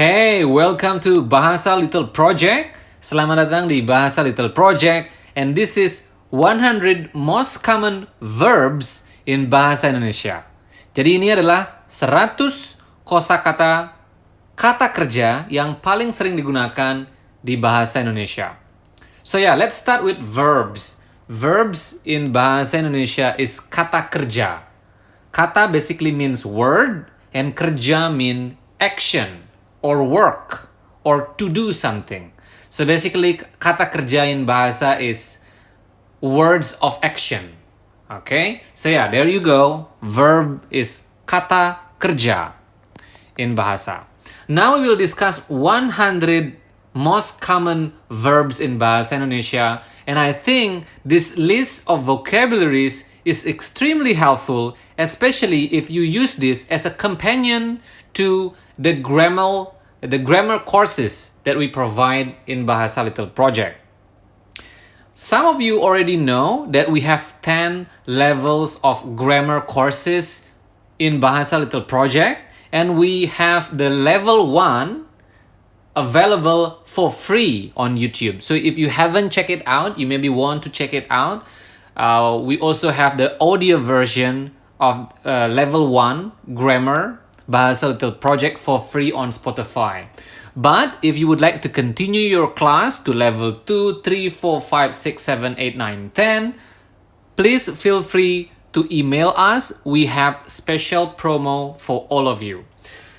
Hey, welcome to Bahasa Little Project. Selamat datang di Bahasa Little Project. And this is 100 most common verbs in Bahasa Indonesia. Jadi ini adalah 100 kosakata kata kerja yang paling sering digunakan di bahasa Indonesia. So yeah, let's start with verbs. Verbs in bahasa Indonesia is kata kerja. Kata basically means word and kerja mean action or work or to do something. So basically kata kerja in bahasa is words of action. Okay? So yeah, there you go. Verb is kata kerja in bahasa. Now we will discuss 100 most common verbs in bahasa Indonesia and I think this list of vocabularies is extremely helpful especially if you use this as a companion to the grammar the grammar courses that we provide in Bahasa Little Project. Some of you already know that we have 10 levels of grammar courses in Bahasa Little Project and we have the level 1 available for free on YouTube. So if you haven't checked it out, you maybe want to check it out. Uh, we also have the audio version of uh, level 1 grammar Bahasa Little Project for free on Spotify. But if you would like to continue your class to level 2, 3, 4, 5, 6, 7, 8, 9, 10, please feel free to email us. We have special promo for all of you.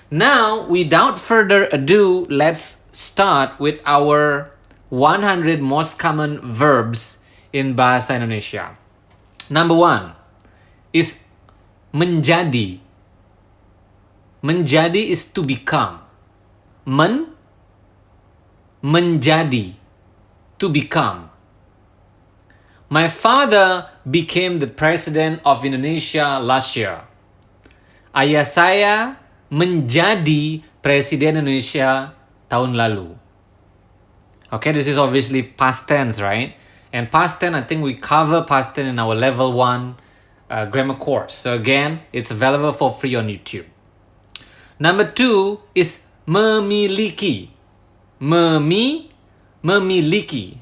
Now, without further ado, let's start with our 100 most common verbs in Bahasa Indonesia. Number one is menjadi. Menjadi is to become. Men, menjadi, to become. My father became the president of Indonesia last year. Ayah saya menjadi presiden Indonesia tahun lalu. Okay, this is obviously past tense, right? And past tense, I think we cover past tense in our level one uh, grammar course. So again, it's available for free on YouTube. Number two is memiliki. Memi, memiliki.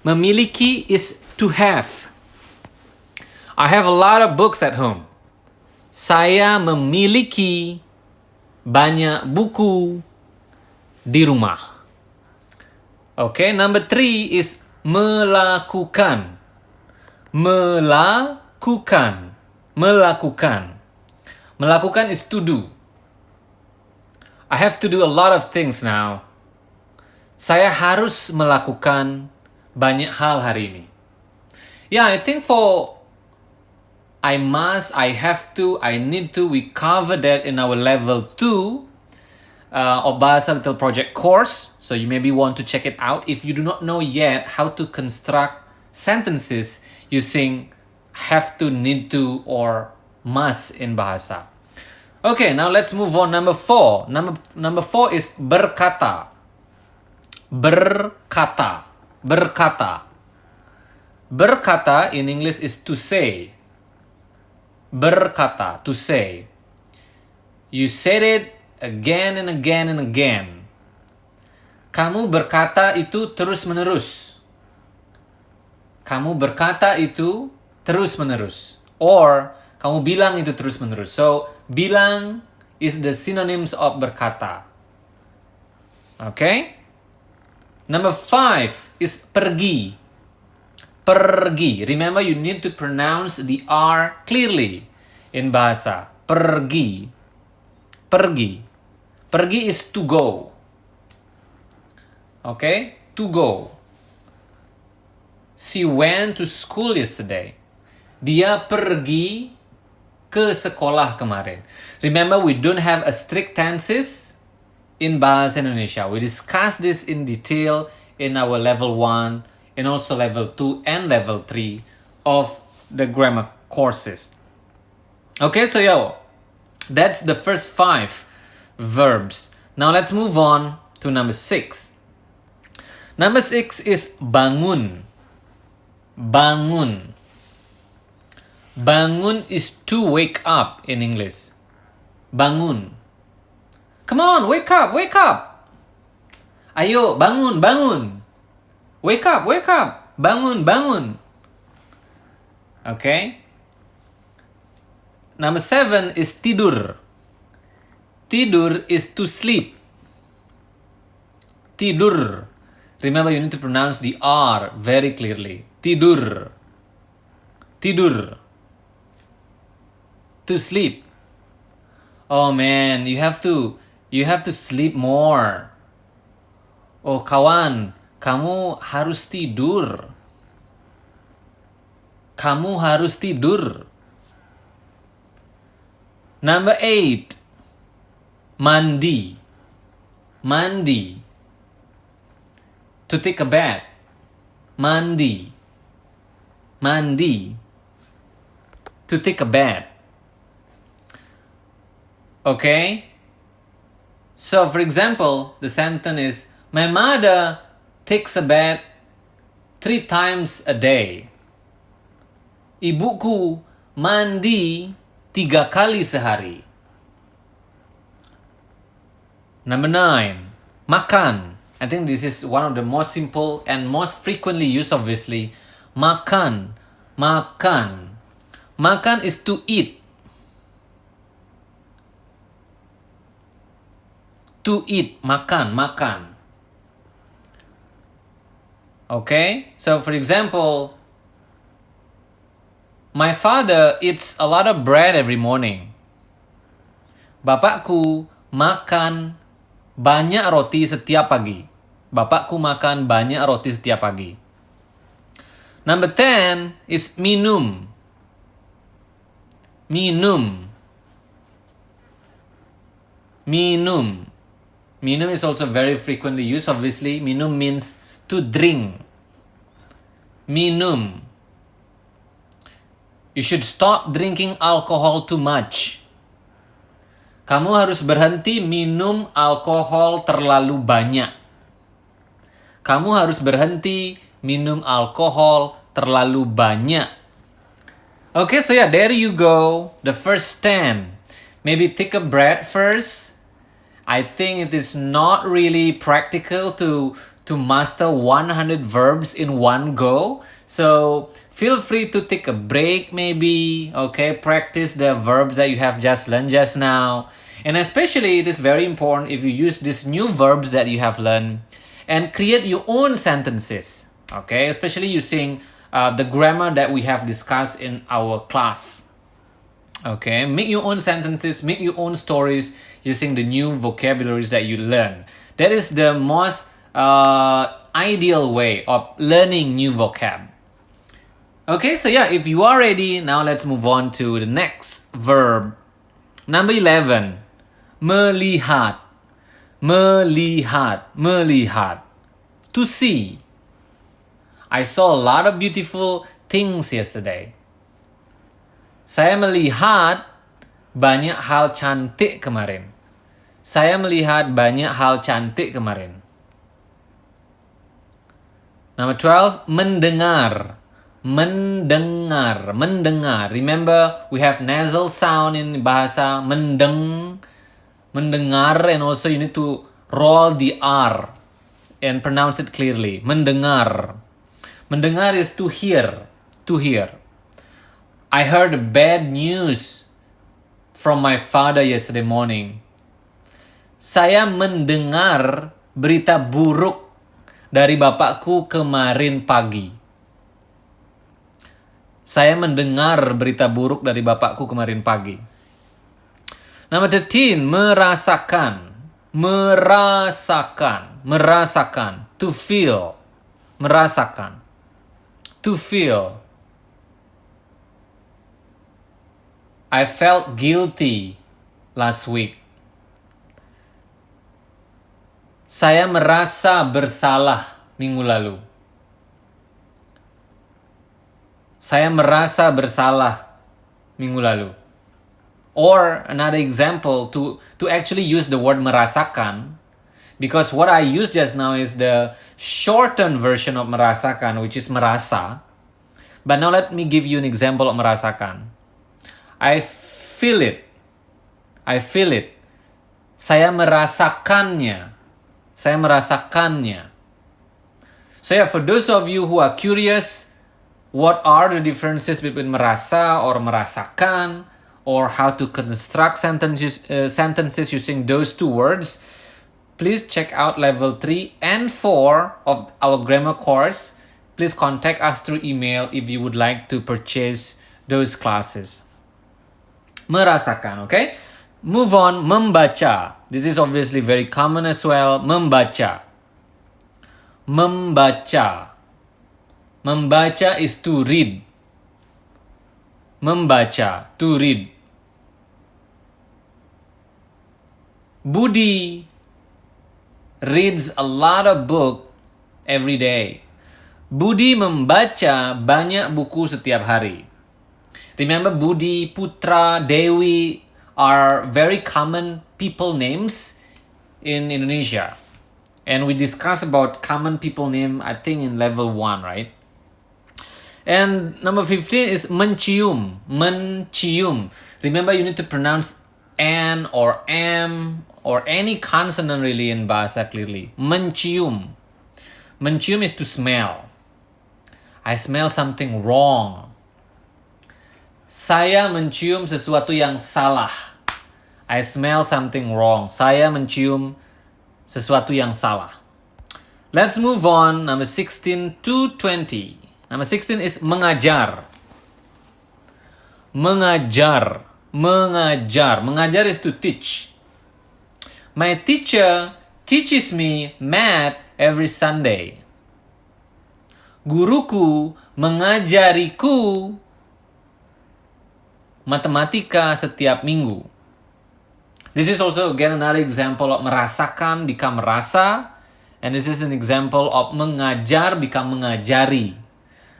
Memiliki is to have. I have a lot of books at home. Saya memiliki banyak buku di rumah. Okay, number three is melakukan. Melakukan. Melakukan. Melakukan is to do. I have to do a lot of things now. Saya harus melakukan banyak hal hari ini. Yeah, I think for I must, I have to, I need to, we cover that in our level 2 uh, of Bahasa Little Project course. So you maybe want to check it out if you do not know yet how to construct sentences using have to, need to, or must in Bahasa. Okay, now let's move on. Number four. Number number four is berkata. Berkata. Berkata. Berkata in English is to say. Berkata, to say. You said it again and again and again. Kamu berkata itu terus menerus. Kamu berkata itu terus menerus. Or kamu bilang itu terus menerus. So bilang is the synonyms of berkata. Okay? Number five is pergi. Pergi. Remember, you need to pronounce the R clearly in bahasa. Pergi. Pergi. Pergi is to go. Okay? To go. She went to school yesterday. Dia pergi ke sekolah kemarin. Remember, we don't have a strict tenses in Bahasa Indonesia. We discussed this in detail in our level 1 and also level 2 and level 3 of the grammar courses. Okay, so yo, that's the first five verbs. Now let's move on to number 6. Number 6 is bangun. Bangun. Bangun is to wake up in English. Bangun. Come on, wake up, wake up. Ayo, bangun, bangun. Wake up, wake up. Bangun, bangun. Okay? Number seven is tidur. Tidur is to sleep. Tidur. Remember, you need to pronounce the R very clearly. Tidur. Tidur. To sleep. Oh man, you have to you have to sleep more. Oh kawan, kamu harus tidur. Kamu harus tidur. Number eight, mandi. Mandi. To take a bath. Mandi. Mandi. To take a bath. Okay? So, for example, the sentence is My mother takes a bath three times a day. Ibuku mandi tiga kali sehari. Number nine, makan. I think this is one of the most simple and most frequently used, obviously. Makan, makan. Makan is to eat. To eat, makan, makan. Okay, so for example, my father eats a lot of bread every morning. Bapakku makan banyak roti setiap pagi. Bapakku makan banyak roti setiap pagi. Number 10 is minum. Minum. Minum. Minum is also very frequently used, obviously. Minum means to drink. Minum. You should stop drinking alcohol too much. Kamu harus berhenti minum alkohol terlalu banyak. Kamu harus berhenti minum alkohol terlalu banyak. Okay, so yeah, there you go. The first 10. Maybe take a breath first I think it is not really practical to to master 100 verbs in one go. So feel free to take a break maybe, okay? Practice the verbs that you have just learned just now. And especially it is very important if you use these new verbs that you have learned and create your own sentences, okay? Especially using uh, the grammar that we have discussed in our class. Okay, make your own sentences, make your own stories using the new vocabularies that you learn. That is the most uh, ideal way of learning new vocab. Okay, so yeah, if you are ready, now let's move on to the next verb. Number 11. Melihat. Melihat. Melihat. To see. I saw a lot of beautiful things yesterday. Saya melihat banyak hal cantik kemarin. Saya melihat banyak hal cantik kemarin. Number 12, mendengar. Mendengar, mendengar. Remember, we have nasal sound in bahasa mendeng, mendengar, and also you need to roll the R and pronounce it clearly. Mendengar. Mendengar is to hear, to hear. I heard bad news from my father yesterday morning. Saya mendengar berita buruk dari bapakku kemarin pagi. Saya mendengar berita buruk dari bapakku kemarin pagi. Nama 13, merasakan. Merasakan. Merasakan. To feel. Merasakan. To feel. I felt guilty last week. Saya merasa bersalah minggu lalu. Saya merasa bersalah minggu lalu. Or another example to to actually use the word merasakan because what I used just now is the shortened version of merasakan which is merasa. But now let me give you an example of merasakan. I feel it. I feel it. Saya merasakannya. Saya merasakannya. So yeah, for those of you who are curious, what are the differences between merasa or merasakan, or how to construct sentences, uh, sentences using those two words, please check out level 3 and 4 of our grammar course. Please contact us through email if you would like to purchase those classes. Merasakan, okay? Move on, membaca. This is obviously very common as well. Membaca. Membaca. Membaca is to read. Membaca, to read. Budi reads a lot of book every day. Budi membaca banyak buku setiap hari. Remember Budi, Putra, Dewi, are very common people names in Indonesia. And we discussed about common people name, I think in level 1, right? And number 15 is mencium. Mencium. Remember, you need to pronounce an or am or any consonant really in bahasa clearly. Mencium. Mencium is to smell. I smell something wrong. Saya mencium sesuatu yang salah. I smell something wrong. Saya mencium sesuatu yang salah. Let's move on. Number 16 to 20. Number 16 is mengajar. Mengajar. Mengajar. Mengajar is to teach. My teacher teaches me math every Sunday. Guruku mengajariku matematika setiap minggu. This is also again another example of merasakan become merasa and this is an example of mengajar become mengajari.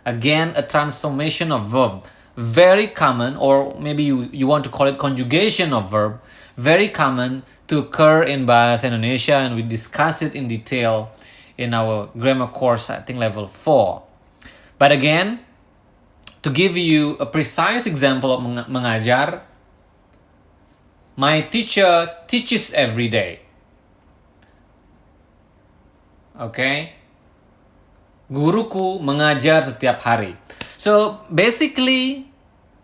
Again a transformation of verb. Very common or maybe you, you want to call it conjugation of verb. Very common to occur in Bahasa Indonesia and we discuss it in detail in our grammar course I think level 4. But again, to give you a precise example of mengajar, My teacher teaches every day. Okay? Guruku mengajar setiap hari. So basically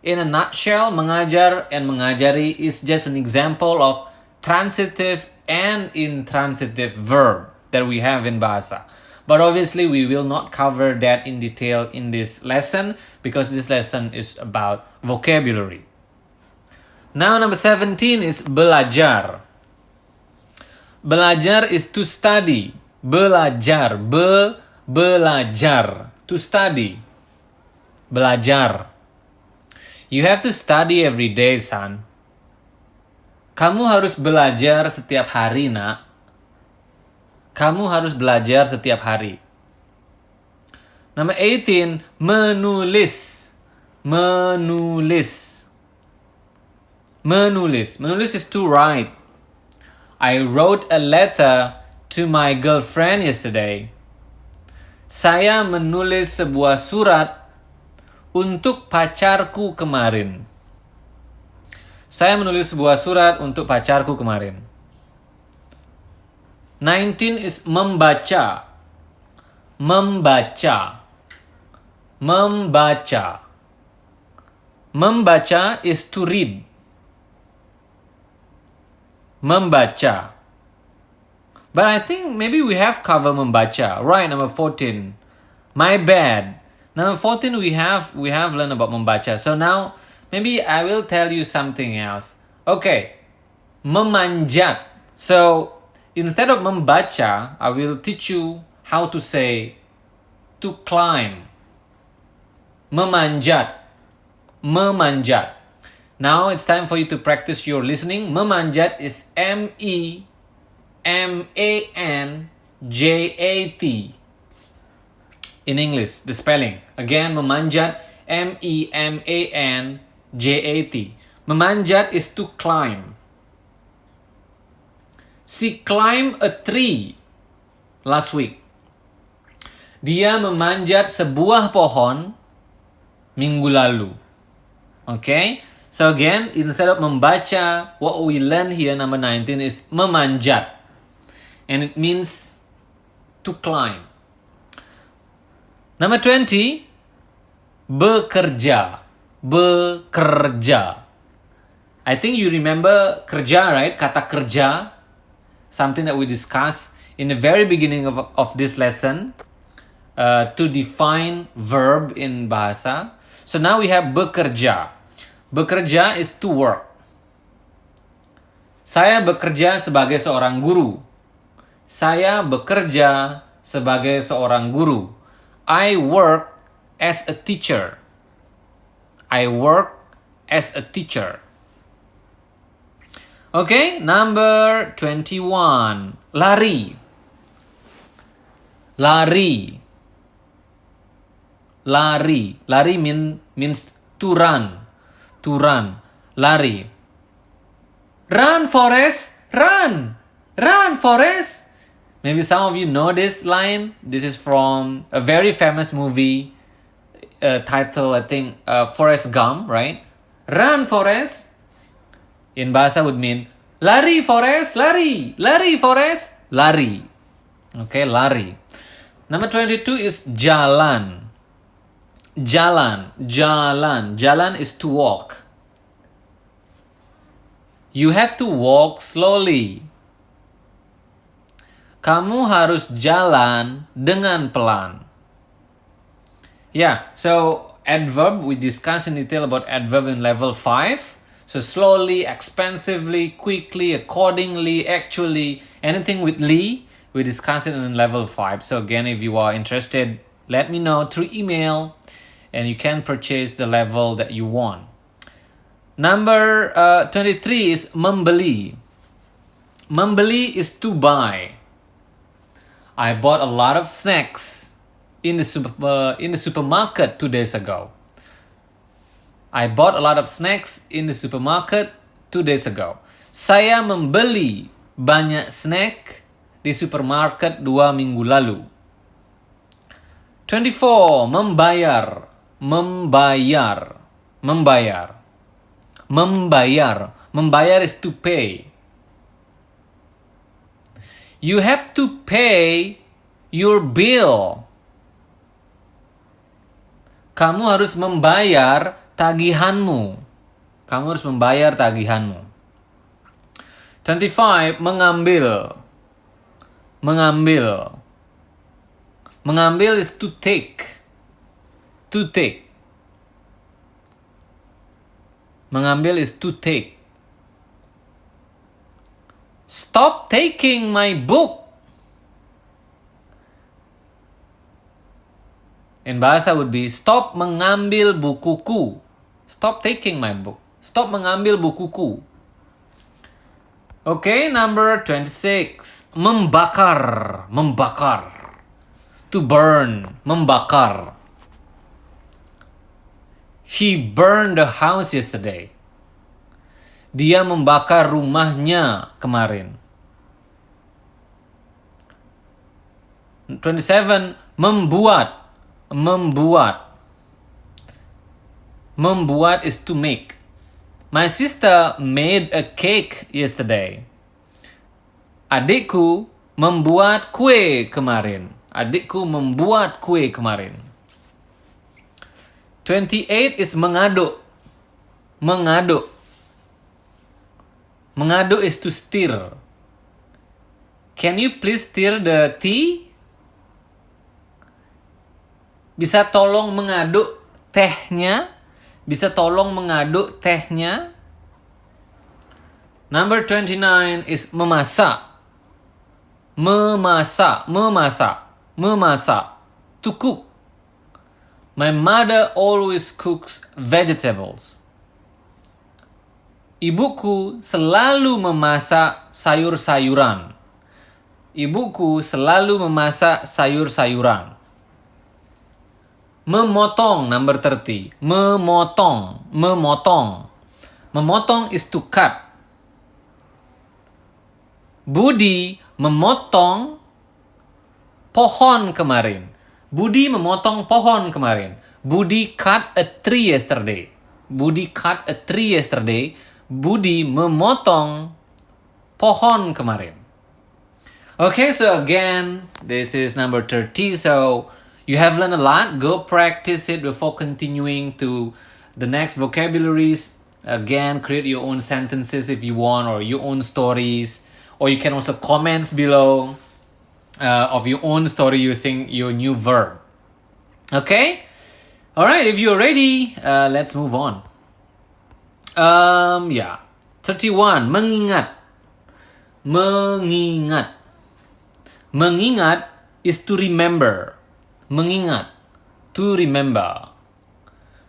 in a nutshell mengajar and mengajari is just an example of transitive and intransitive verb that we have in bahasa. But obviously we will not cover that in detail in this lesson because this lesson is about vocabulary. Now number 17 is belajar. Belajar is to study. Belajar, be belajar, to study. Belajar. You have to study every day, son. Kamu harus belajar setiap hari, nak. Kamu harus belajar setiap hari. Number 18, menulis. Menulis. Menulis. Menulis is to write. I wrote a letter to my girlfriend yesterday. Saya menulis sebuah surat untuk pacarku kemarin. Saya menulis sebuah surat untuk pacarku kemarin. 19 is membaca. Membaca. Membaca. Membaca is to read membaca. But I think maybe we have cover membaca. Right, number 14. My bad. Number 14 we have we have learned about membaca. So now maybe I will tell you something else. Okay. Memanjat. So instead of membaca, I will teach you how to say to climb. Memanjat. Memanjat. Now it's time for you to practice your listening. Memanjat is M E M A N J A T. In English, the spelling. Again, memanjat M E M A N J A T. Memanjat is to climb. She climbed a tree last week. Dia memanjat sebuah pohon minggu lalu. Oke? Okay? So again, instead of membaca, what we learn here number 19 is memanjat. and it means to climb. Number 20, bekerja. Bekerja. I think you remember kerja, right? Kata kerja, something that we discussed in the very beginning of, of this lesson uh, to define verb in bahasa. So now we have bekerja. Bekerja is to work. Saya bekerja sebagai seorang guru. Saya bekerja sebagai seorang guru. I work as a teacher. I work as a teacher. Okay, number 21. Lari. Lari. Lari. Lari mean, means to run. To run. Lari. Run, Forest! Run! Run, Forest! Maybe some of you know this line. This is from a very famous movie uh, title, I think, uh, Forrest Gump, right? Run, Forest! In bahasa would mean lari, Forest, lari, lari, Forest, lari. Okay, lari. Number 22 is jalan. Jalan, jalan. Jalan is to walk. You have to walk slowly. Kamu harus jalan dengan pelan. Yeah, so adverb, we discussed in detail about adverb in level 5. So slowly, expansively, quickly, accordingly, actually, anything with Lee, we discuss it in level 5. So again, if you are interested, let me know through email and you can purchase the level that you want. Number uh, 23 is membeli. Membeli is to buy. I bought a lot of snacks in the super, uh, in the supermarket two days ago. I bought a lot of snacks in the supermarket two days ago. Saya membeli banyak snack di supermarket dua minggu lalu. 24. Membayar. Membayar. Membayar. Membayar. Membayar is to pay. You have to pay your bill. Kamu harus membayar tagihanmu. Kamu harus membayar tagihanmu. 25. Mengambil. Mengambil. Mengambil is to take. To take. Mengambil is to take. Stop taking my book. In bahasa would be stop mengambil bukuku. Stop taking my book. Stop mengambil bukuku. Okay, number 26. Membakar. Membakar. To burn. Membakar. He burned the house yesterday. Dia membakar rumahnya kemarin. 27. Membuat. Membuat. Membuat is to make. My sister made a cake yesterday. Adikku membuat kue kemarin. Adikku membuat kue kemarin. 28 is mengaduk. Mengaduk. Mengaduk is to stir. Can you please stir the tea? Bisa tolong mengaduk tehnya? Bisa tolong mengaduk tehnya? Number 29 is memasak. Memasak, memasak, memasak. To cook. My mother always cooks vegetables. Ibuku selalu memasak sayur-sayuran. Ibuku selalu memasak sayur-sayuran. Memotong number 30. Memotong, memotong. Memotong is to cut. Budi memotong pohon kemarin. Budi memotong pohon kemarin. Budi cut a tree yesterday. Budi cut a tree yesterday. Budi memotong pohon kemarin. Okay, so again, this is number 30. So you have learned a lot. Go practice it before continuing to the next vocabularies. Again, create your own sentences if you want, or your own stories, or you can also comments below uh, of your own story using your new verb. Okay, all right. If you're ready, uh, let's move on. Um, yeah, 31. Mengingat. Mengingat. Mengingat is to remember. Mengingat. To remember.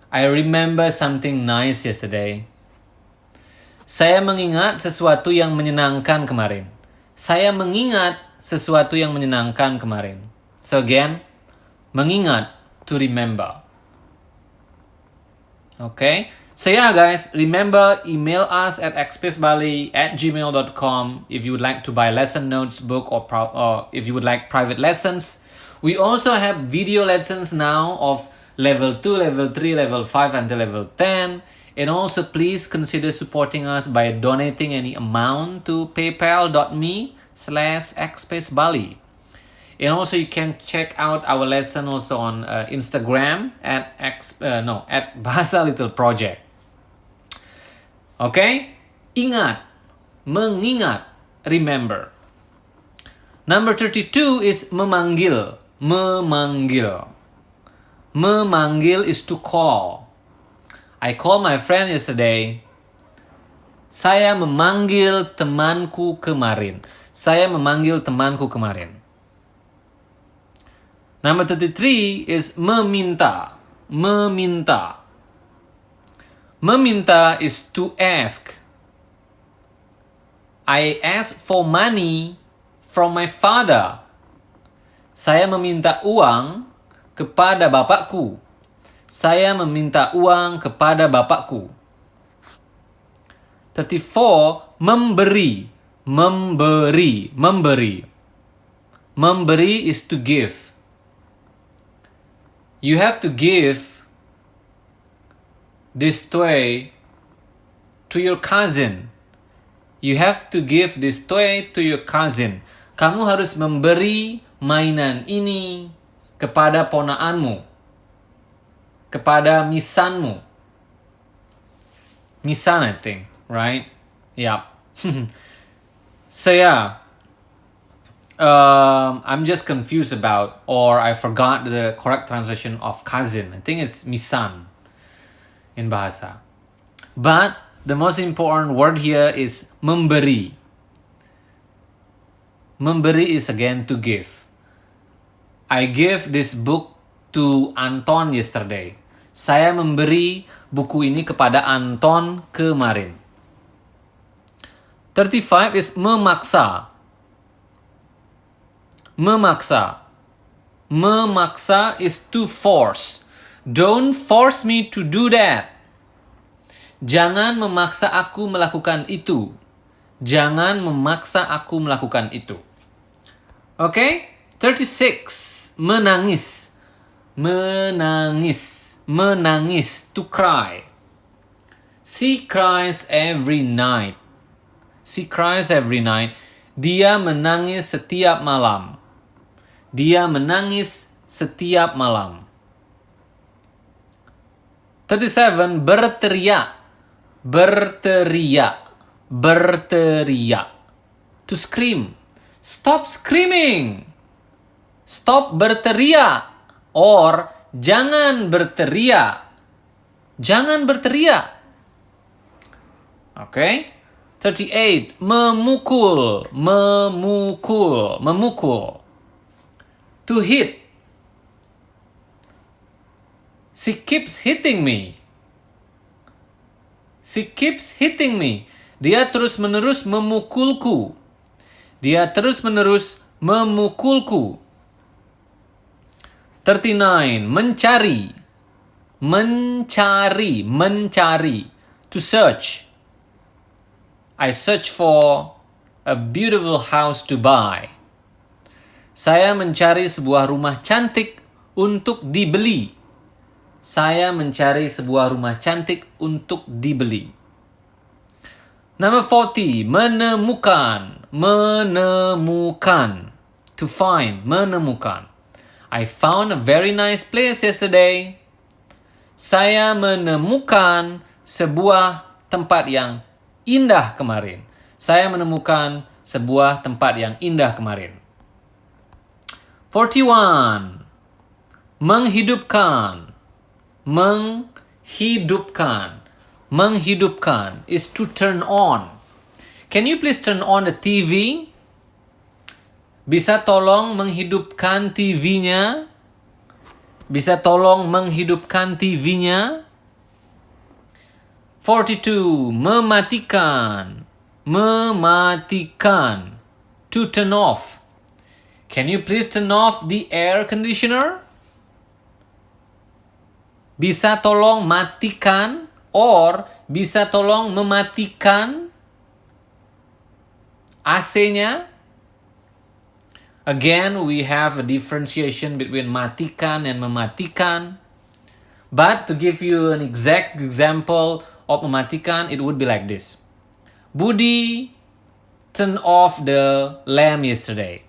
I remember something nice yesterday. Saya mengingat sesuatu yang menyenangkan kemarin. Saya mengingat sesuatu yang menyenangkan kemarin. So again, mengingat to remember. Okay? So yeah guys, remember email us at xspacebali at gmail.com if you would like to buy lesson notes, book or, or if you would like private lessons. We also have video lessons now of level 2, level 3, level 5 until level 10. And also please consider supporting us by donating any amount to paypal.me slash xspacebali. And also you can check out our lesson also on uh, Instagram at x uh, no at Bahasa Little Project. Okay? ingat, mengingat, remember. Number 32 is memanggil, memanggil. Memanggil is to call. I call my friend yesterday. Saya memanggil temanku kemarin. Saya memanggil temanku kemarin. Number 33 is meminta, meminta. Meminta is to ask. I ask for money from my father. Saya meminta uang kepada bapakku. Saya meminta uang kepada bapakku. 34 memberi, memberi, memberi. Memberi is to give. You have to give this toy to your cousin. You have to give this toy to your cousin. Kamu harus memberi mainan ini kepada ponaanmu. Kepada misanmu. Misan, I think, right? Yeah. so yeah. Um, I'm just confused about, or I forgot the correct translation of cousin. I think it's misan in bahasa. But the most important word here is memberi. Memberi is again to give. I gave this book to Anton yesterday. Saya memberi buku ini kepada Anton kemarin. 35 is memaksa. Memaksa. Memaksa is to force. Don't force me to do that. Jangan memaksa aku melakukan itu. Jangan memaksa aku melakukan itu. Oke, okay? 36 menangis. Menangis. Menangis to cry. She cries every night. She cries every night. Dia menangis setiap malam. Dia menangis setiap malam. 37 berteriak berteriak berteriak to scream stop screaming stop berteriak or jangan berteriak jangan berteriak oke okay? 38 memukul memukul memukul to hit She keeps hitting me. She keeps hitting me. Dia terus-menerus memukulku. Dia terus-menerus memukulku. 39. Mencari. Mencari. Mencari. To search. I search for a beautiful house to buy. Saya mencari sebuah rumah cantik untuk dibeli saya mencari sebuah rumah cantik untuk dibeli. Number 40, menemukan, menemukan. To find, menemukan. I found a very nice place yesterday. Saya menemukan sebuah tempat yang indah kemarin. Saya menemukan sebuah tempat yang indah kemarin. 41. Menghidupkan. Menghidupkan. Menghidupkan is to turn on. Can you please turn on the TV? Bisa tolong menghidupkan TV-nya? Bisa tolong menghidupkan TV-nya? 42. Mematikan. Mematikan. To turn off. Can you please turn off the air conditioner? Bisa tolong matikan or bisa tolong mematikan AC-nya? Again, we have a differentiation between matikan and mematikan. But to give you an exact example of mematikan, it would be like this. Budi turn off the lamp yesterday.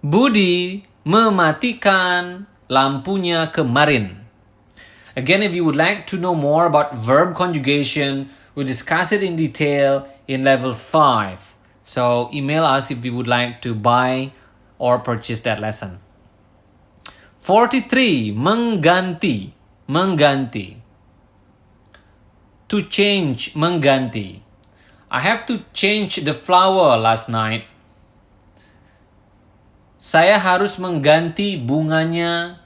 Budi mematikan lampunya kemarin. Again, if you would like to know more about verb conjugation, we discuss it in detail in level 5. So email us if you would like to buy or purchase that lesson. 43. Mengganti. Mengganti. To change. Mengganti. I have to change the flower last night. Saya harus mengganti bunganya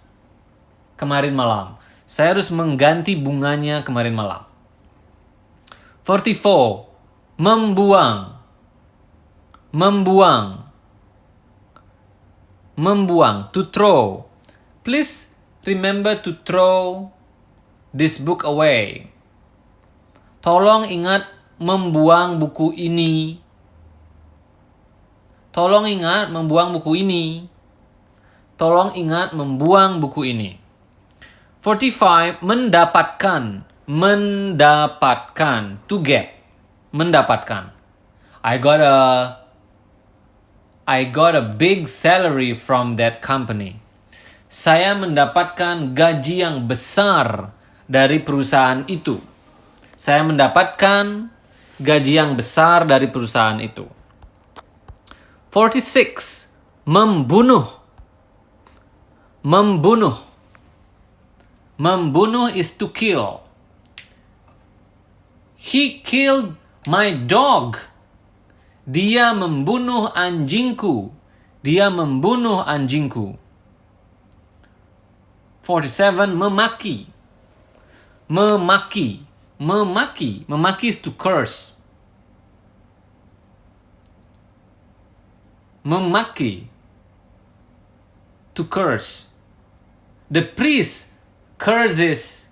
kemarin malam. Saya harus mengganti bunganya kemarin malam. 44. Membuang. Membuang. Membuang. To throw. Please remember to throw this book away. Tolong ingat membuang buku ini. Tolong ingat membuang buku ini. Tolong ingat membuang buku ini. 45 mendapatkan mendapatkan to get mendapatkan I got a I got a big salary from that company. Saya mendapatkan gaji yang besar dari perusahaan itu. Saya mendapatkan gaji yang besar dari perusahaan itu. 46 membunuh. Membunuh. Membunuh is to kill. He killed my dog. Dia membunuh anjingku. Dia membunuh anjingku. 47 memaki. Memaki. Memaki. Memaki is to curse. Memaki. To curse. The priest curses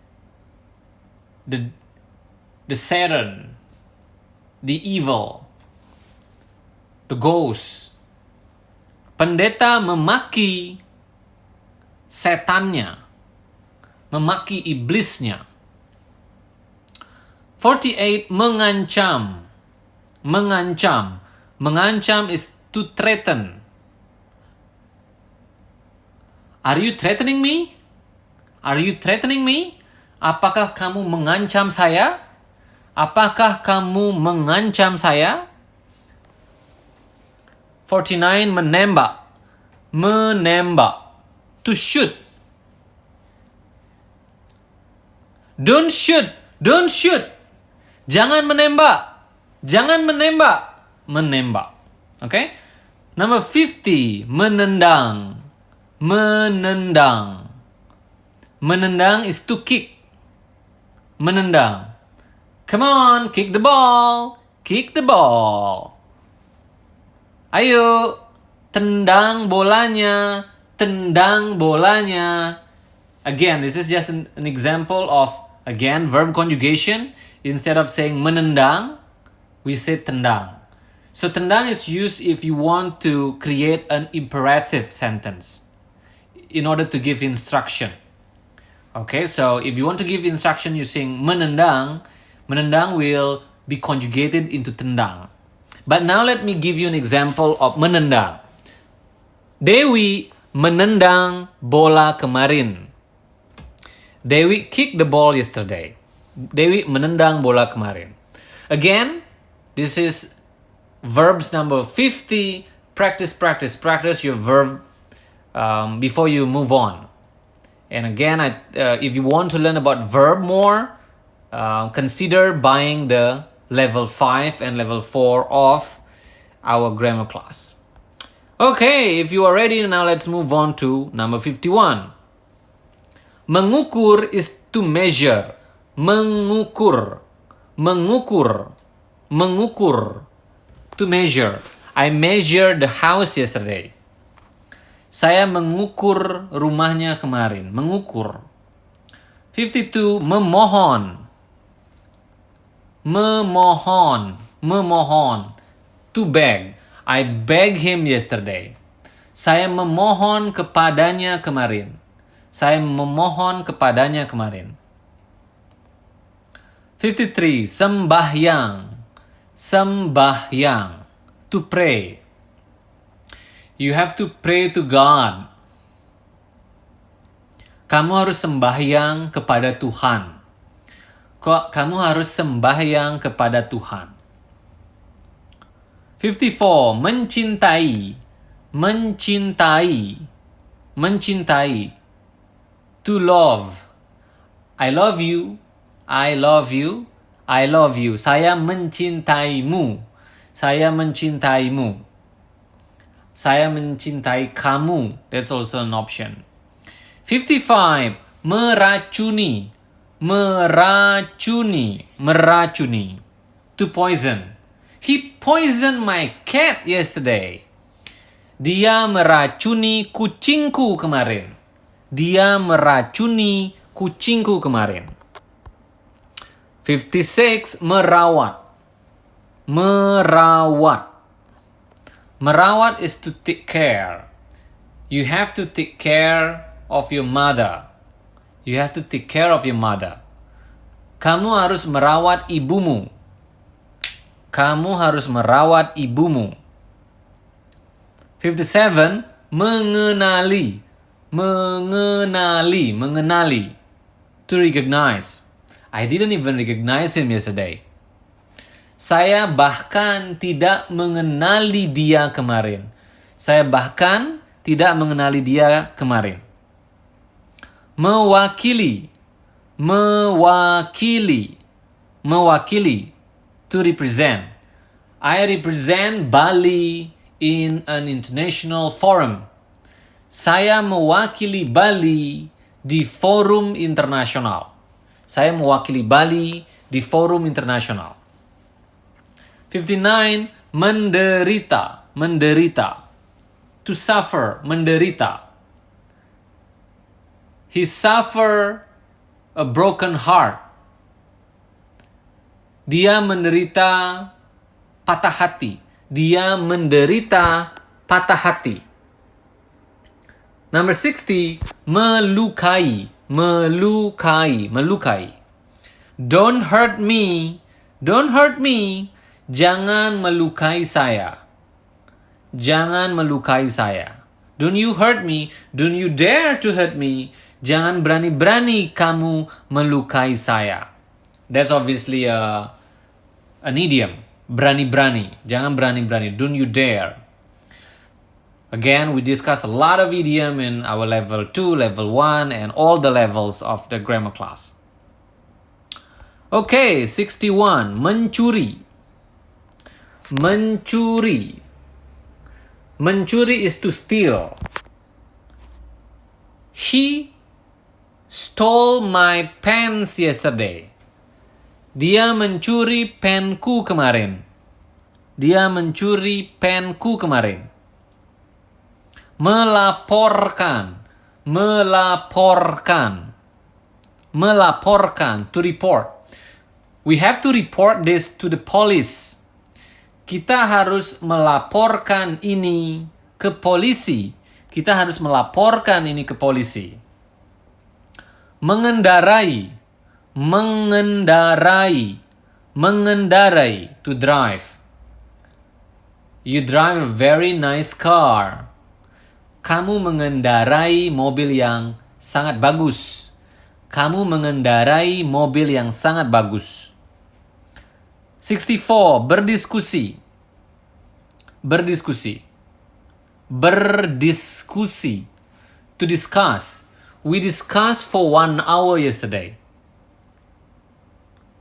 the the Satan, the evil, the ghost. Pendeta memaki setannya, memaki iblisnya. 48 mengancam. Mengancam. Mengancam is to threaten. Are you threatening me? Are you threatening me? Apakah kamu mengancam saya? Apakah kamu mengancam saya? 49 menembak. Menembak. To shoot. Don't shoot. Don't shoot. Jangan menembak. Jangan menembak. Menembak. Okay? Number 50. Menendang. Menendang. Menendang is to kick. Menendang. Come on, kick the ball. Kick the ball. Ayo, tendang bolanya. Tendang bolanya. Again, this is just an, an example of, again, verb conjugation. Instead of saying menendang, we say tendang. So tendang is used if you want to create an imperative sentence in order to give instruction. Okay, so if you want to give instruction using menendang, menendang will be conjugated into tendang. But now let me give you an example of menendang. Dewi menendang bola kemarin. Dewi kicked the ball yesterday. Dewi menendang bola kemarin. Again, this is verbs number 50. Practice, practice, practice your verb um, before you move on. And again, I, uh, if you want to learn about verb more, uh, consider buying the level 5 and level 4 of our grammar class. Okay, if you are ready, now let's move on to number 51. Mengukur is to measure. Mengukur. Mengukur. Mengukur. To measure. I measured the house yesterday. Saya mengukur rumahnya kemarin. Mengukur. 52. Memohon. Memohon. Memohon. To beg. I beg him yesterday. Saya memohon kepadanya kemarin. Saya memohon kepadanya kemarin. 53. Sembahyang. Sembahyang. To pray. You have to pray to God. Kamu harus sembahyang kepada Tuhan. Kok kamu harus sembahyang kepada Tuhan? 54. Mencintai. Mencintai. Mencintai. To love. I love you. I love you. I love you. Saya mencintaimu. Saya mencintaimu. Saya mencintai kamu. That's also an option. 55. Meracuni. Meracuni. Meracuni. To poison. He poisoned my cat yesterday. Dia meracuni kucingku kemarin. Dia meracuni kucingku kemarin. 56. Merawat. Merawat. Merawat is to take care. You have to take care of your mother. You have to take care of your mother. Kamu harus merawat ibumu. Kamu harus merawat ibumu. 57. Mengenali. Mengenali. Mengenali. To recognize. I didn't even recognize him yesterday. Saya bahkan tidak mengenali dia kemarin. Saya bahkan tidak mengenali dia kemarin. Mewakili. Mewakili. Mewakili. To represent. I represent Bali in an international forum. Saya mewakili Bali di forum internasional. Saya mewakili Bali di forum internasional. 59 menderita, menderita. To suffer, menderita. He suffer a broken heart. Dia menderita patah hati. Dia menderita patah hati. Number 60, melukai, melukai, melukai. Don't hurt me, don't hurt me Jangan melukai saya. Jangan melukai saya. Don't you hurt me. Don't you dare to hurt me. Jangan berani-berani kamu melukai saya. That's obviously a, an idiom. Berani-berani. Jangan berani-berani. Don't you dare. Again, we discussed a lot of idiom in our level 2, level 1, and all the levels of the grammar class. Okay, 61. Mencuri. Mencuri. Mencuri is to steal. He stole my pants yesterday. Dia mencuri penku kemarin. Dia mencuri penku kemarin. Melaporkan. Melaporkan. Melaporkan. To report. We have to report this to the police kita harus melaporkan ini ke polisi. Kita harus melaporkan ini ke polisi. Mengendarai, mengendarai, Mengendarai, to drive. You drive a very nice car. Kamu mengendarai mobil yang sangat bagus. Kamu mengendarai mobil yang sangat bagus. 64. Berdiskusi. Berdiskusi. Berdiskusi. To discuss. We discussed for one hour yesterday.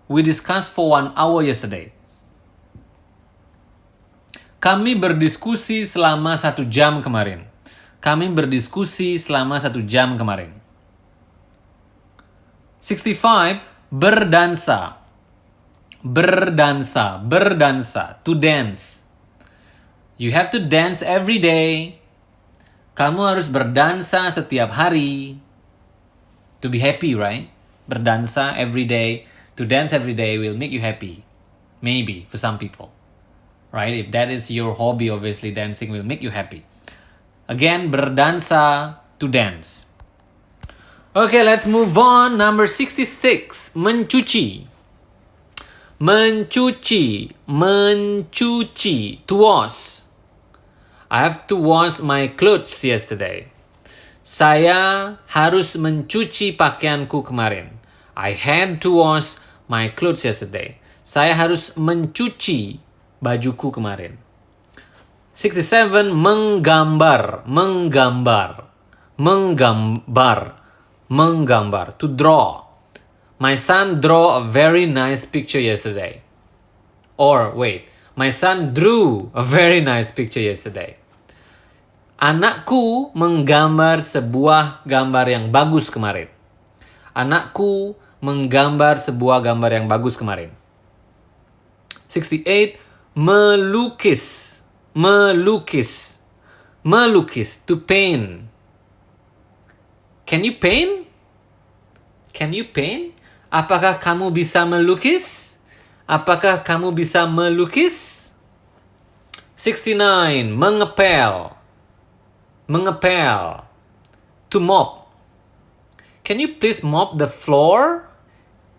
We discussed for one hour yesterday. Kami berdiskusi selama satu jam kemarin. Kami berdiskusi selama satu jam kemarin. 65. Berdansa. Berdansa. Berdansa. To dance. You have to dance every day. Kamu harus berdansa setiap hari. To be happy, right? Berdansa every day. To dance every day will make you happy. Maybe for some people. Right? If that is your hobby, obviously dancing will make you happy. Again, berdansa to dance. Okay, let's move on. Number 66. Mencuci. Mencuci. Mencuci. To wash. I have to wash my clothes yesterday. Saya harus mencuci pakaianku kemarin. I had to wash my clothes yesterday. Saya harus mencuci bajuku kemarin. 67 menggambar, menggambar, menggambar, menggambar, to draw. My son draw a very nice picture yesterday. Or wait, my son drew a very nice picture yesterday. Anakku menggambar sebuah gambar yang bagus kemarin. Anakku menggambar sebuah gambar yang bagus kemarin. 68 melukis, melukis, melukis to paint. Can you paint? Can you paint? Apakah kamu bisa melukis? Apakah kamu bisa melukis? 69 mengepel mengepel. To mop. Can you please mop the floor?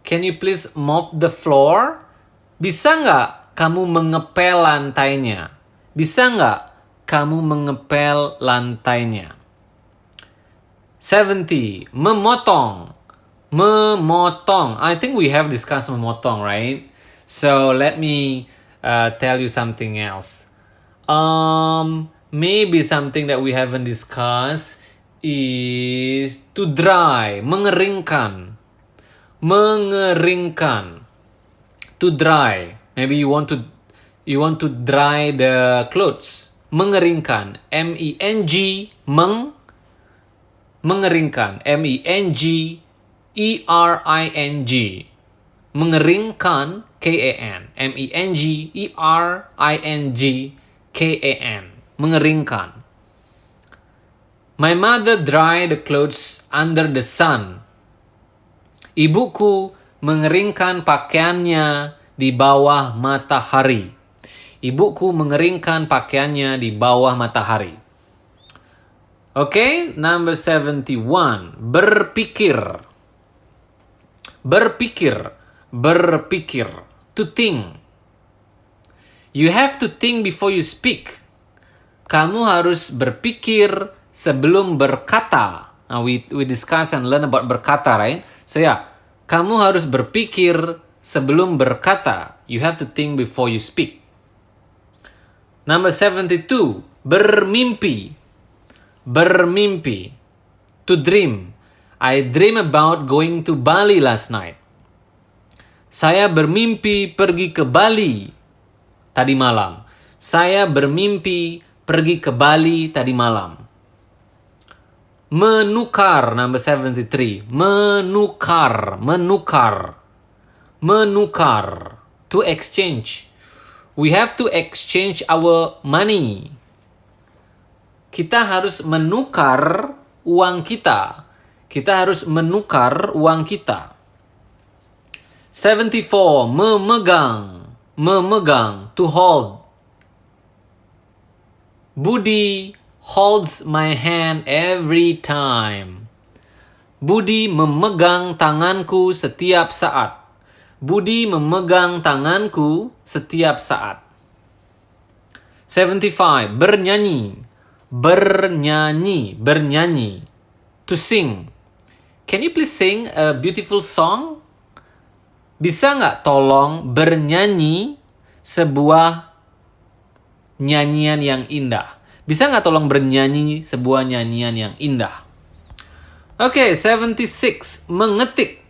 Can you please mop the floor? Bisa nggak kamu mengepel lantainya? Bisa nggak kamu mengepel lantainya? 70. Memotong. Memotong. I think we have discussed memotong, right? So let me uh, tell you something else. Um, maybe something that we haven't discussed is to dry, mengeringkan. Mengeringkan. To dry. Maybe you want to you want to dry the clothes. Mengeringkan. M E N G meng mengeringkan. M E N G E R I N G. Mengeringkan K A N. M E N G E R I N G K A N mengeringkan. My mother dried the clothes under the sun. Ibuku mengeringkan pakaiannya di bawah matahari. Ibuku mengeringkan pakaiannya di bawah matahari. Oke, okay, number 71. Berpikir. Berpikir. Berpikir. To think. You have to think before you speak kamu harus berpikir sebelum berkata. Nah, we, we discuss and learn about berkata, right? So yeah, kamu harus berpikir sebelum berkata. You have to think before you speak. Number 72, bermimpi. Bermimpi. To dream. I dream about going to Bali last night. Saya bermimpi pergi ke Bali tadi malam. Saya bermimpi pergi ke Bali tadi malam. Menukar number 73. Menukar, menukar. Menukar. To exchange. We have to exchange our money. Kita harus menukar uang kita. Kita harus menukar uang kita. 74. Memegang. Memegang. To hold. Budi holds my hand every time. Budi memegang tanganku setiap saat. Budi memegang tanganku setiap saat. 75. Bernyanyi. Bernyanyi. Bernyanyi. To sing. Can you please sing a beautiful song? Bisa nggak tolong bernyanyi sebuah nyanyian yang indah? Bisa nggak tolong bernyanyi sebuah nyanyian yang indah? Oke, okay, 76. Mengetik.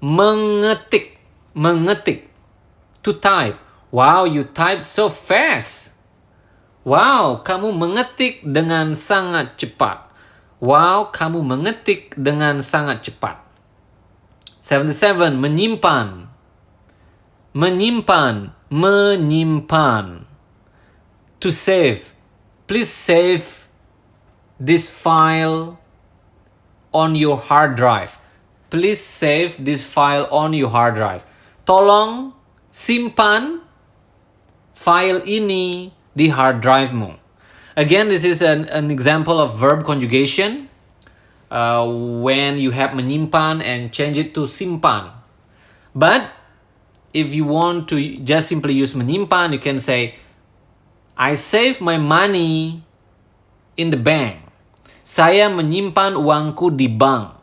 Mengetik. Mengetik. To type. Wow, you type so fast. Wow, kamu mengetik dengan sangat cepat. Wow, kamu mengetik dengan sangat cepat. 77. Menyimpan. Menyimpan. Menyimpan. To save. Please save this file on your hard drive. Please save this file on your hard drive. Tolong simpan file ini di hard drive-mu. Again, this is an, an example of verb conjugation. Uh, when you have menyimpan and change it to simpan. But if you want to just simply use menyimpan, you can say, I save my money in the bank. Saya menyimpan uangku di bank.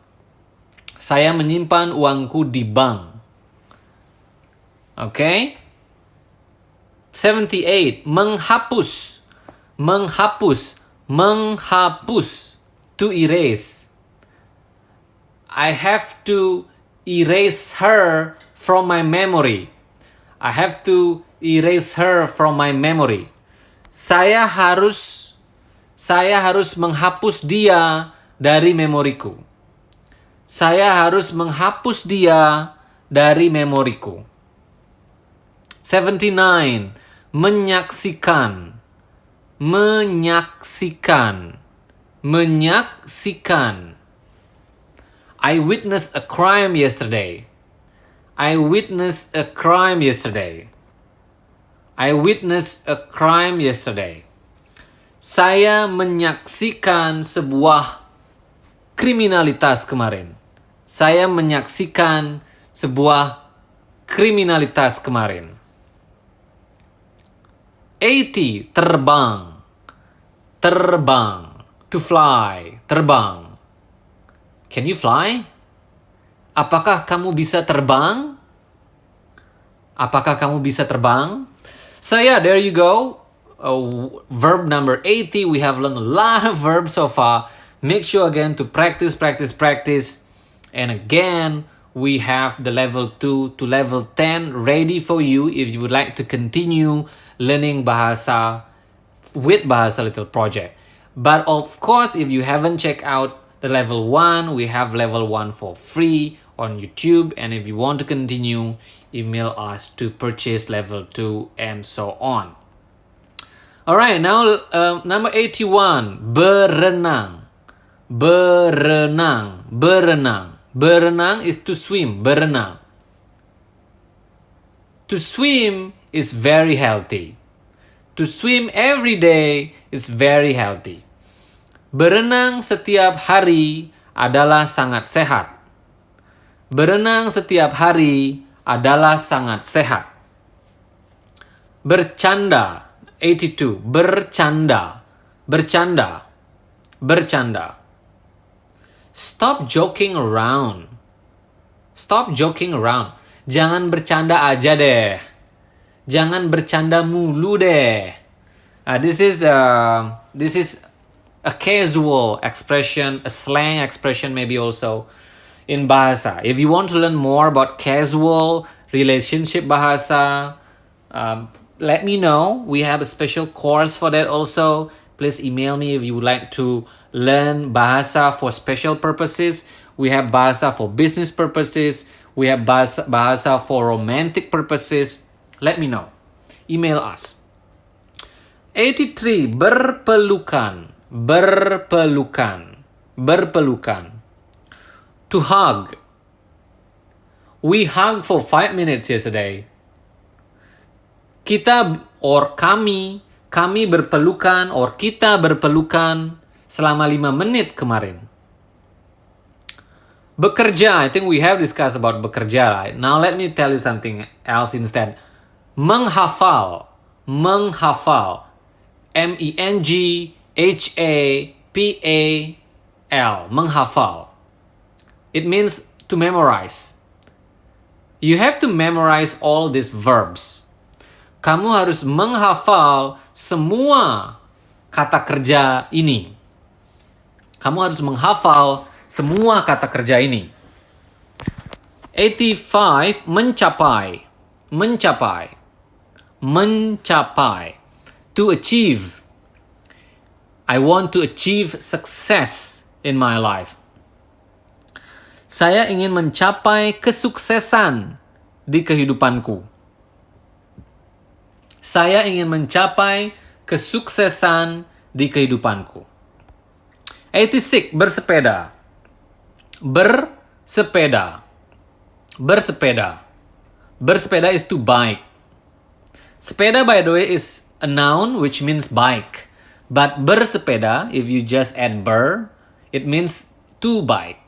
Saya menyimpan uangku di bank. Okay? 78 menghapus menghapus menghapus to erase I have to erase her from my memory I have to erase her from my memory saya harus saya harus menghapus dia dari memoriku. Saya harus menghapus dia dari memoriku. 79 menyaksikan. Menyaksikan. Menyaksikan. I witnessed a crime yesterday. I witnessed a crime yesterday I witnessed a crime yesterday. Saya menyaksikan sebuah kriminalitas kemarin. Saya menyaksikan sebuah kriminalitas kemarin. 80 terbang. Terbang. To fly. Terbang. Can you fly? Apakah kamu bisa terbang? Apakah kamu bisa terbang so yeah there you go uh, verb number 80 we have learned a lot of verbs so far make sure again to practice practice practice and again we have the level 2 to level 10 ready for you if you would like to continue learning bahasa with Bahasa Little Project. But of course, if you haven't checked out the level 1, we have level 1 for free on YouTube. And if you want to continue, email us to purchase level 2 and so on. Alright, now uh, number 81, berenang. Berenang, berenang. Berenang is to swim, berenang. To swim is very healthy. To swim every day is very healthy. Berenang setiap hari adalah sangat sehat. Berenang setiap hari adalah sangat sehat. Bercanda 82 bercanda bercanda bercanda Stop joking around. Stop joking around. Jangan bercanda aja deh. jangan bercanda mulu deh. Uh, this is uh, this is a casual expression, a slang expression maybe also in bahasa. If you want to learn more about casual relationship bahasa, um, let me know. We have a special course for that also. Please email me if you would like to learn bahasa for special purposes. We have bahasa for business purposes. We have bahasa, bahasa for romantic purposes Let me know. Email us. 83 berpelukan, berpelukan, berpelukan. To hug. We hug for 5 minutes yesterday. Kita or kami, kami berpelukan or kita berpelukan selama 5 menit kemarin. Bekerja, I think we have discussed about bekerja, right? Now let me tell you something else instead. Menghafal, menghafal. M E N G H A P A L, menghafal. It means to memorize. You have to memorize all these verbs. Kamu harus menghafal semua kata kerja ini. Kamu harus menghafal semua kata kerja ini. 85 mencapai, mencapai, mencapai. To achieve. I want to achieve success in my life. Saya ingin mencapai kesuksesan di kehidupanku. Saya ingin mencapai kesuksesan di kehidupanku. 86 bersepeda. Bersepeda. Bersepeda. Bersepeda is to bike. Sepeda by the way is a noun which means bike. But bersepeda if you just add ber it means to bike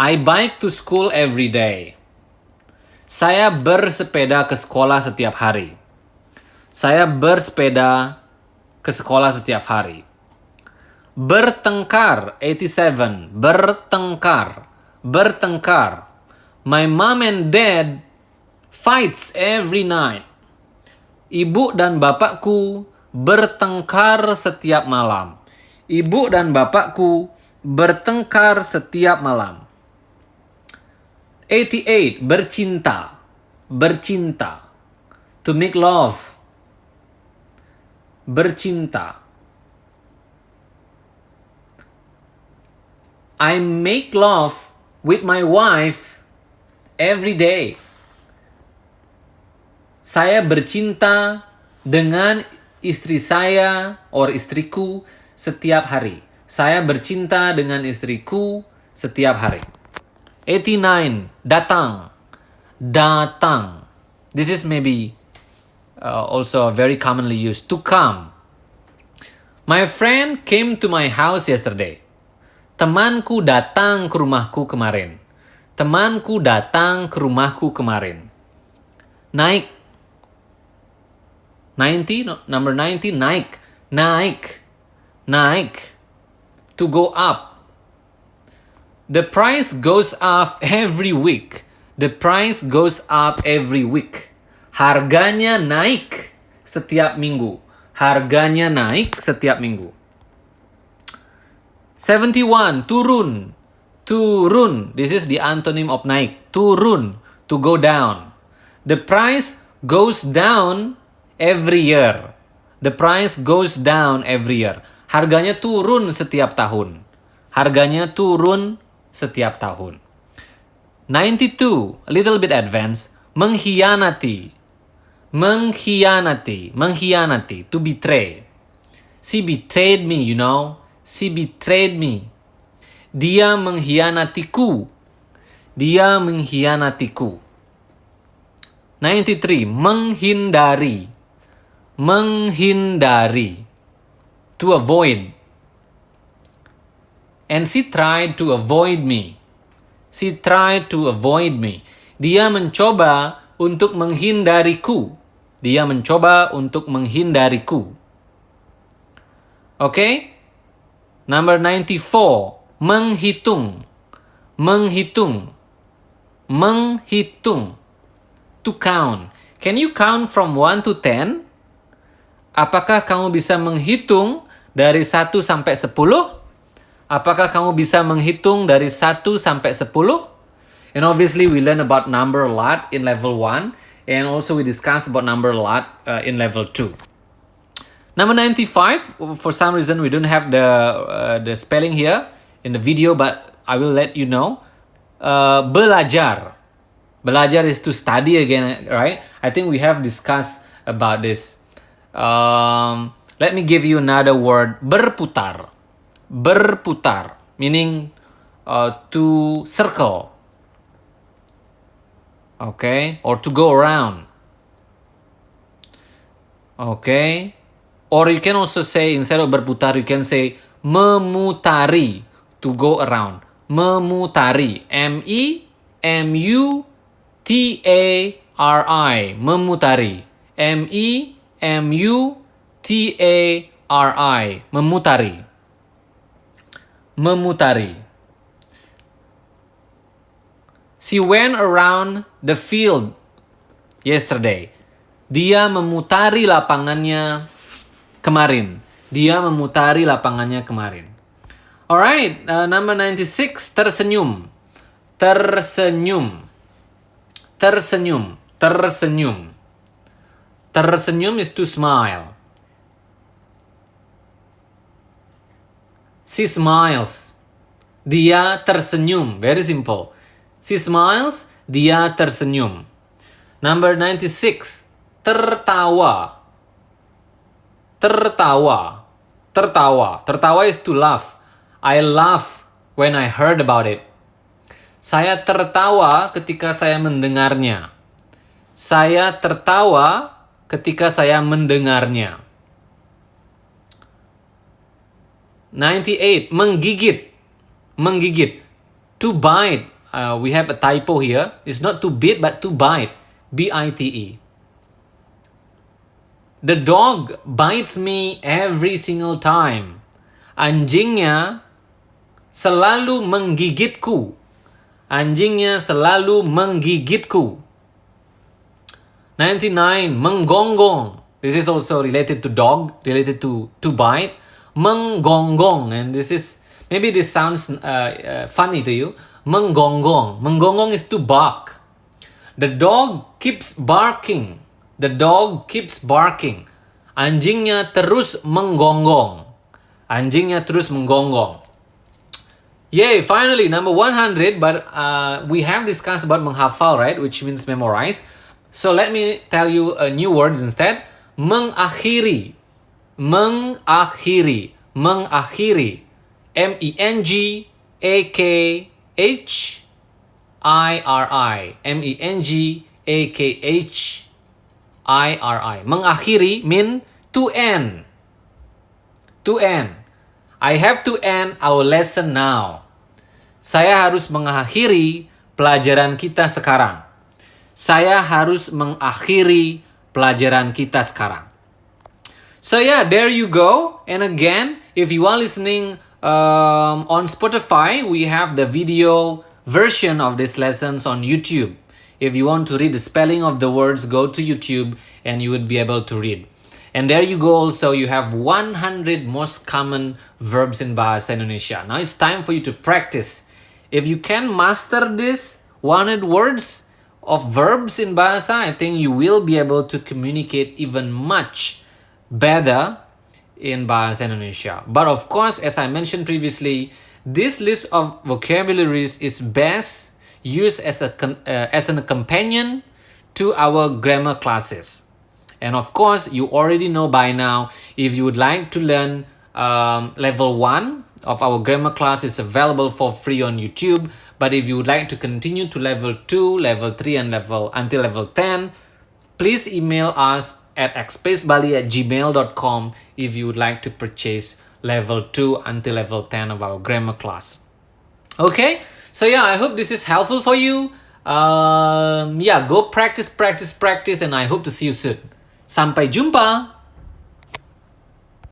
I bike to school every day. Saya bersepeda ke sekolah setiap hari. Saya bersepeda ke sekolah setiap hari. Bertengkar 87 Bertengkar Bertengkar. My mom and dad fights every night. Ibu dan bapakku bertengkar setiap malam. Ibu dan bapakku bertengkar setiap malam 88 bercinta bercinta to make love bercinta I make love with my wife every day. Saya bercinta dengan istri saya or istriku setiap hari. Saya bercinta dengan istriku setiap hari. 89 datang datang. This is maybe uh, also very commonly used to come. My friend came to my house yesterday. Temanku datang ke rumahku kemarin. Temanku datang ke rumahku kemarin. Naik. 90, number 90, naik. Naik. Naik. To go up. The price goes up every week. The price goes up every week. Harganya naik setiap minggu. Harganya naik setiap minggu. 71 turun turun this is the antonym of naik turun to go down the price goes down every year the price goes down every year harganya turun setiap tahun harganya turun setiap tahun 92 a little bit advanced mengkhianati mengkhianati mengkhianati to betray she betrayed me you know She betrayed me. Dia mengkhianatiku. Dia mengkhianatiku. 93. Menghindari. Menghindari. To avoid. And she tried to avoid me. She tried to avoid me. Dia mencoba untuk menghindariku. Dia mencoba untuk menghindariku. Oke? Okay? Number 94, menghitung. Menghitung. Menghitung. To count. Can you count from 1 to 10? Apakah kamu bisa menghitung dari 1 sampai 10? Apakah kamu bisa menghitung dari 1 sampai 10? And obviously we learn about number a lot in level 1 and also we discuss about number a lot uh, in level 2. Number 95, for some reason we don't have the, uh, the spelling here in the video, but I will let you know. Uh, belajar. Belajar is to study again, right? I think we have discussed about this. Um, let me give you another word. Berputar. Berputar. Meaning uh, to circle. Okay? Or to go around. Okay? Or you can also say instead of berputar, you can say memutari to go around. memutari. M E M U T A R I, memutari. M E M U T A R I, memutari. Memutari. She went around the field yesterday. Dia memutari lapangannya kemarin. Dia memutari lapangannya kemarin. Alright, uh, number 96, tersenyum. Tersenyum. Tersenyum. Tersenyum. Tersenyum is to smile. She smiles. Dia tersenyum. Very simple. She smiles. Dia tersenyum. Number 96. Tertawa. Tertawa. Tertawa. Tertawa is to laugh. I laugh when I heard about it. Saya tertawa ketika saya mendengarnya. Saya tertawa ketika saya mendengarnya. 98 menggigit menggigit to bite. Uh, we have a typo here. It's not to bite but to bite. B i t e. The dog bites me every single time. Anjingnya selalu menggigitku anjingnya selalu menggigitku 99 menggonggong. This is also related to dog related to to bite menggonggong and this is maybe this sounds uh, uh, funny to you. Menggonggong. Menggonggong is to bark. The dog keeps barking. The dog keeps barking. Anjingnya terus menggonggong. Anjingnya terus menggonggong. Yay, finally number 100 but uh, we have discussed about menghafal right which means memorize. So let me tell you a new word instead. Mengakhiri mengakhiri, mengakhiri. M E N G A K H I R I. M E N G A K H I R I. Mengakhiri mean to end. To end. I have to end our lesson now. Saya harus mengakhiri pelajaran kita sekarang. Saya harus mengakhiri pelajaran kita sekarang. So yeah, there you go. And again, if you are listening um, on Spotify, we have the video version of these lessons on YouTube. If you want to read the spelling of the words, go to YouTube and you would be able to read. And there you go also, you have 100 most common verbs in Bahasa Indonesia. Now it's time for you to practice. If you can master this 100 words of verbs in Bahasa, I think you will be able to communicate even much better in Bahasa Indonesia. But of course, as I mentioned previously, this list of vocabularies is best used as a uh, as a companion to our grammar classes. And of course, you already know by now if you would like to learn um, level 1 of our grammar class is available for free on YouTube. But if you would like to continue to level 2, level 3 and level until level 10, please email us at xspacebali at gmail.com if you would like to purchase level 2 until level 10 of our grammar class. Okay, so yeah, I hope this is helpful for you. Um, yeah, go practice, practice, practice, and I hope to see you soon. Sampai jumpa!